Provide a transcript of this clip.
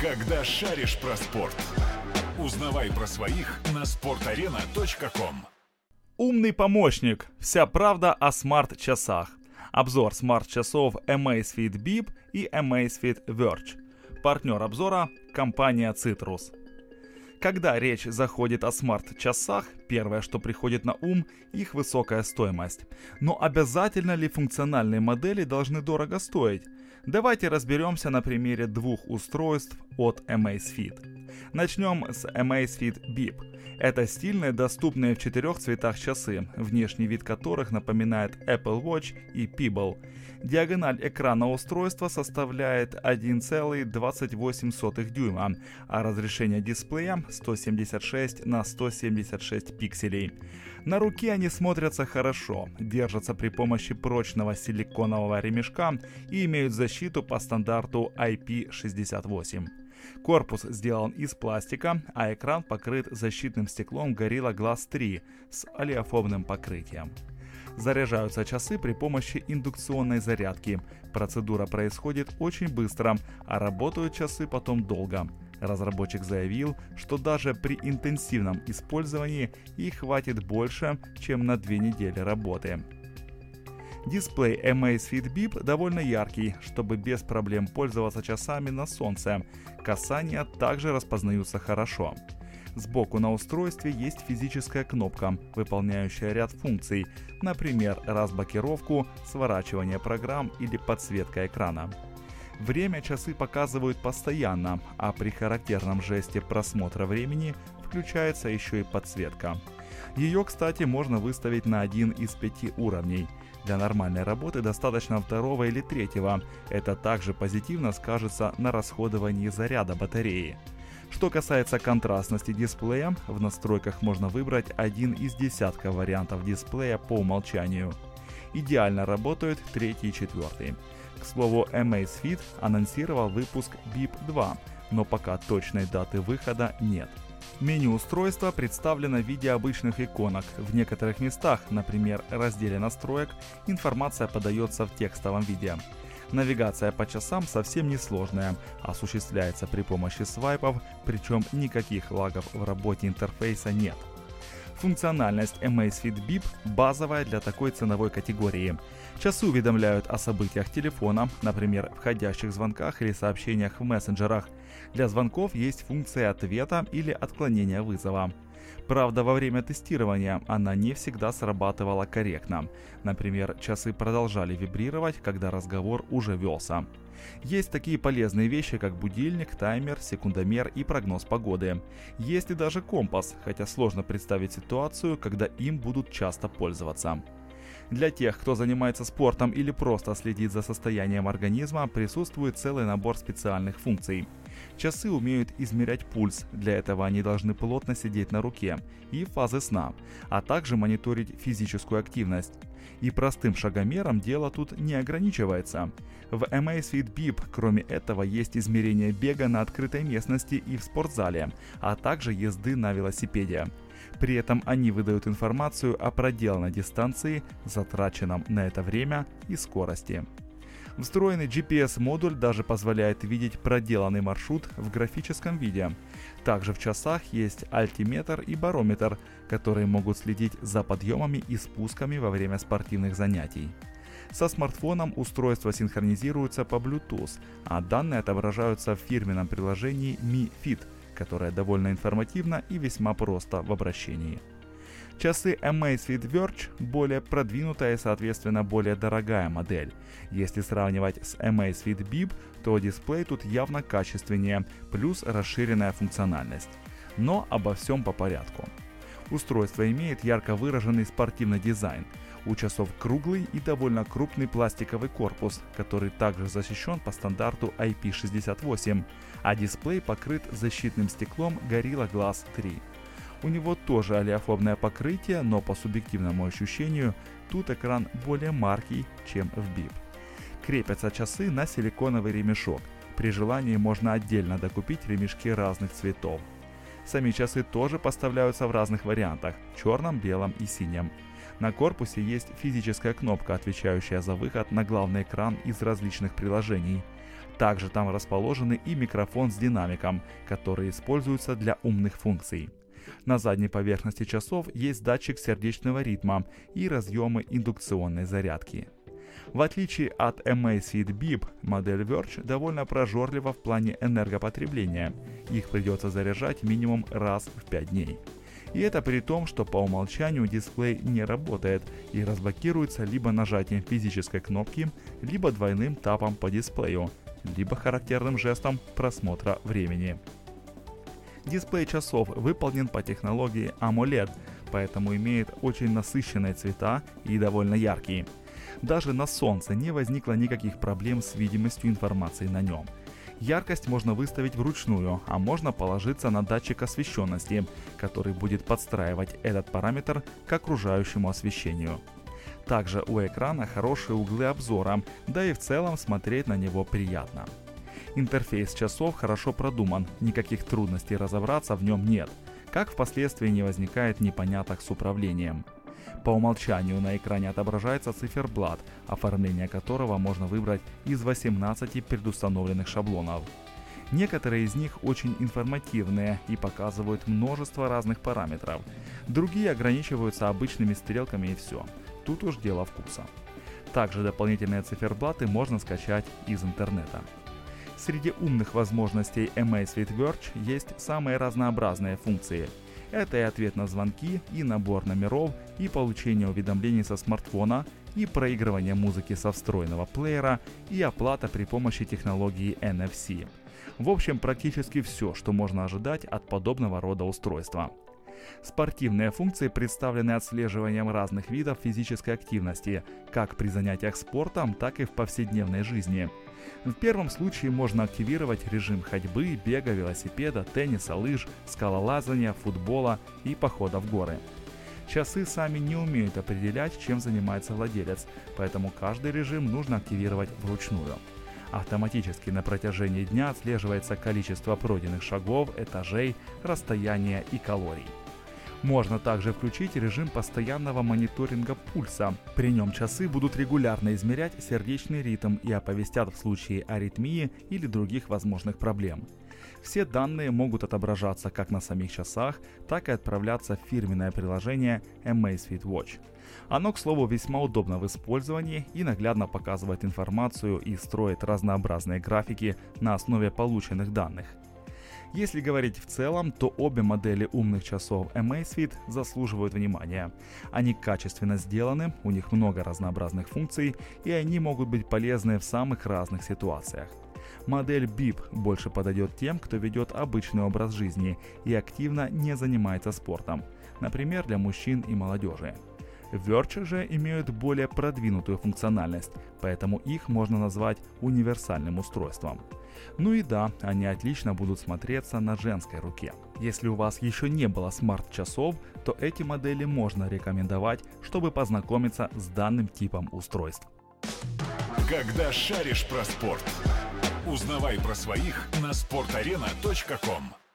Когда шаришь про спорт. Узнавай про своих на sportarena.com Умный помощник. Вся правда о смарт-часах. Обзор смарт-часов Amazfit Bip и Amazfit Verge. Партнер обзора – компания Citrus. Когда речь заходит о смарт-часах, первое, что приходит на ум – их высокая стоимость. Но обязательно ли функциональные модели должны дорого стоить? Давайте разберемся на примере двух устройств от Amazfit. Начнем с Amazfit Bip. Это стильные, доступные в четырех цветах часы, внешний вид которых напоминает Apple Watch и Pebble. Диагональ экрана устройства составляет 1,28 дюйма, а разрешение дисплея 176 на 176 пикселей. На руке они смотрятся хорошо, держатся при помощи прочного силиконового ремешка и имеют защиту по стандарту IP68. Корпус сделан из пластика, а экран покрыт защитным стеклом Gorilla Glass 3 с олеофобным покрытием. Заряжаются часы при помощи индукционной зарядки. Процедура происходит очень быстро, а работают часы потом долго. Разработчик заявил, что даже при интенсивном использовании их хватит больше, чем на две недели работы. Дисплей Amazfit Bip довольно яркий, чтобы без проблем пользоваться часами на солнце. Касания также распознаются хорошо. Сбоку на устройстве есть физическая кнопка, выполняющая ряд функций, например, разблокировку, сворачивание программ или подсветка экрана. Время часы показывают постоянно, а при характерном жесте просмотра времени включается еще и подсветка. Ее, кстати, можно выставить на один из пяти уровней. Для нормальной работы достаточно второго или третьего. Это также позитивно скажется на расходовании заряда батареи. Что касается контрастности дисплея, в настройках можно выбрать один из десятка вариантов дисплея по умолчанию. Идеально работают третий и четвертый. К слову, Amazfit анонсировал выпуск BIP 2, но пока точной даты выхода нет. Меню устройства представлено в виде обычных иконок. В некоторых местах, например, разделе настроек, информация подается в текстовом виде. Навигация по часам совсем несложная, осуществляется при помощи свайпов, причем никаких лагов в работе интерфейса нет. Функциональность Amazfit Bip базовая для такой ценовой категории. Часы уведомляют о событиях телефона, например, входящих звонках или сообщениях в мессенджерах. Для звонков есть функция ответа или отклонения вызова. Правда, во время тестирования она не всегда срабатывала корректно. Например, часы продолжали вибрировать, когда разговор уже велся. Есть такие полезные вещи, как будильник, таймер, секундомер и прогноз погоды. Есть и даже компас, хотя сложно представить ситуацию, когда им будут часто пользоваться. Для тех, кто занимается спортом или просто следит за состоянием организма, присутствует целый набор специальных функций. Часы умеют измерять пульс, для этого они должны плотно сидеть на руке, и фазы сна, а также мониторить физическую активность. И простым шагомером дело тут не ограничивается. В Amazfit Bip, кроме этого, есть измерение бега на открытой местности и в спортзале, а также езды на велосипеде. При этом они выдают информацию о проделанной дистанции, затраченном на это время и скорости. Встроенный GPS-модуль даже позволяет видеть проделанный маршрут в графическом виде. Также в часах есть альтиметр и барометр, которые могут следить за подъемами и спусками во время спортивных занятий. Со смартфоном устройство синхронизируется по Bluetooth, а данные отображаются в фирменном приложении Mi Fit, которое довольно информативно и весьма просто в обращении. Часы Amazfit Verge более продвинутая и, соответственно, более дорогая модель. Если сравнивать с Amazfit Bip, то дисплей тут явно качественнее, плюс расширенная функциональность. Но обо всем по порядку. Устройство имеет ярко выраженный спортивный дизайн. У часов круглый и довольно крупный пластиковый корпус, который также защищен по стандарту IP68, а дисплей покрыт защитным стеклом Gorilla Glass 3. У него тоже олеофобное покрытие, но по субъективному ощущению тут экран более маркий, чем в BIP. Крепятся часы на силиконовый ремешок. При желании можно отдельно докупить ремешки разных цветов. Сами часы тоже поставляются в разных вариантах – черном, белом и синем. На корпусе есть физическая кнопка, отвечающая за выход на главный экран из различных приложений. Также там расположены и микрофон с динамиком, который используется для умных функций. На задней поверхности часов есть датчик сердечного ритма и разъемы индукционной зарядки. В отличие от Amazfit Bip, модель Verge довольно прожорлива в плане энергопотребления. Их придется заряжать минимум раз в 5 дней. И это при том, что по умолчанию дисплей не работает и разблокируется либо нажатием физической кнопки, либо двойным тапом по дисплею, либо характерным жестом просмотра времени. Дисплей часов выполнен по технологии AMOLED, поэтому имеет очень насыщенные цвета и довольно яркие. Даже на солнце не возникло никаких проблем с видимостью информации на нем. Яркость можно выставить вручную, а можно положиться на датчик освещенности, который будет подстраивать этот параметр к окружающему освещению. Также у экрана хорошие углы обзора, да и в целом смотреть на него приятно. Интерфейс часов хорошо продуман, никаких трудностей разобраться в нем нет, как впоследствии не возникает непоняток с управлением. По умолчанию на экране отображается циферблат, оформление которого можно выбрать из 18 предустановленных шаблонов. Некоторые из них очень информативные и показывают множество разных параметров. Другие ограничиваются обычными стрелками и все. Тут уж дело вкуса. Также дополнительные циферблаты можно скачать из интернета. Среди умных возможностей Amazfit Verge есть самые разнообразные функции. Это и ответ на звонки, и набор номеров, и получение уведомлений со смартфона, и проигрывание музыки со встроенного плеера, и оплата при помощи технологии NFC. В общем, практически все, что можно ожидать от подобного рода устройства. Спортивные функции представлены отслеживанием разных видов физической активности, как при занятиях спортом, так и в повседневной жизни. В первом случае можно активировать режим ходьбы, бега, велосипеда, тенниса, лыж, скалолазания, футбола и похода в горы. Часы сами не умеют определять, чем занимается владелец, поэтому каждый режим нужно активировать вручную. Автоматически на протяжении дня отслеживается количество пройденных шагов, этажей, расстояния и калорий. Можно также включить режим постоянного мониторинга пульса. При нем часы будут регулярно измерять сердечный ритм и оповестят в случае аритмии или других возможных проблем. Все данные могут отображаться как на самих часах, так и отправляться в фирменное приложение Amazfit Watch. Оно, к слову, весьма удобно в использовании и наглядно показывает информацию и строит разнообразные графики на основе полученных данных. Если говорить в целом, то обе модели умных часов Amazfit заслуживают внимания. Они качественно сделаны, у них много разнообразных функций, и они могут быть полезны в самых разных ситуациях. Модель BIP больше подойдет тем, кто ведет обычный образ жизни и активно не занимается спортом, например, для мужчин и молодежи. Verge же имеют более продвинутую функциональность, поэтому их можно назвать универсальным устройством. Ну и да, они отлично будут смотреться на женской руке. Если у вас еще не было смарт-часов, то эти модели можно рекомендовать, чтобы познакомиться с данным типом устройств. Когда шаришь про спорт, узнавай про своих на sportarena.com.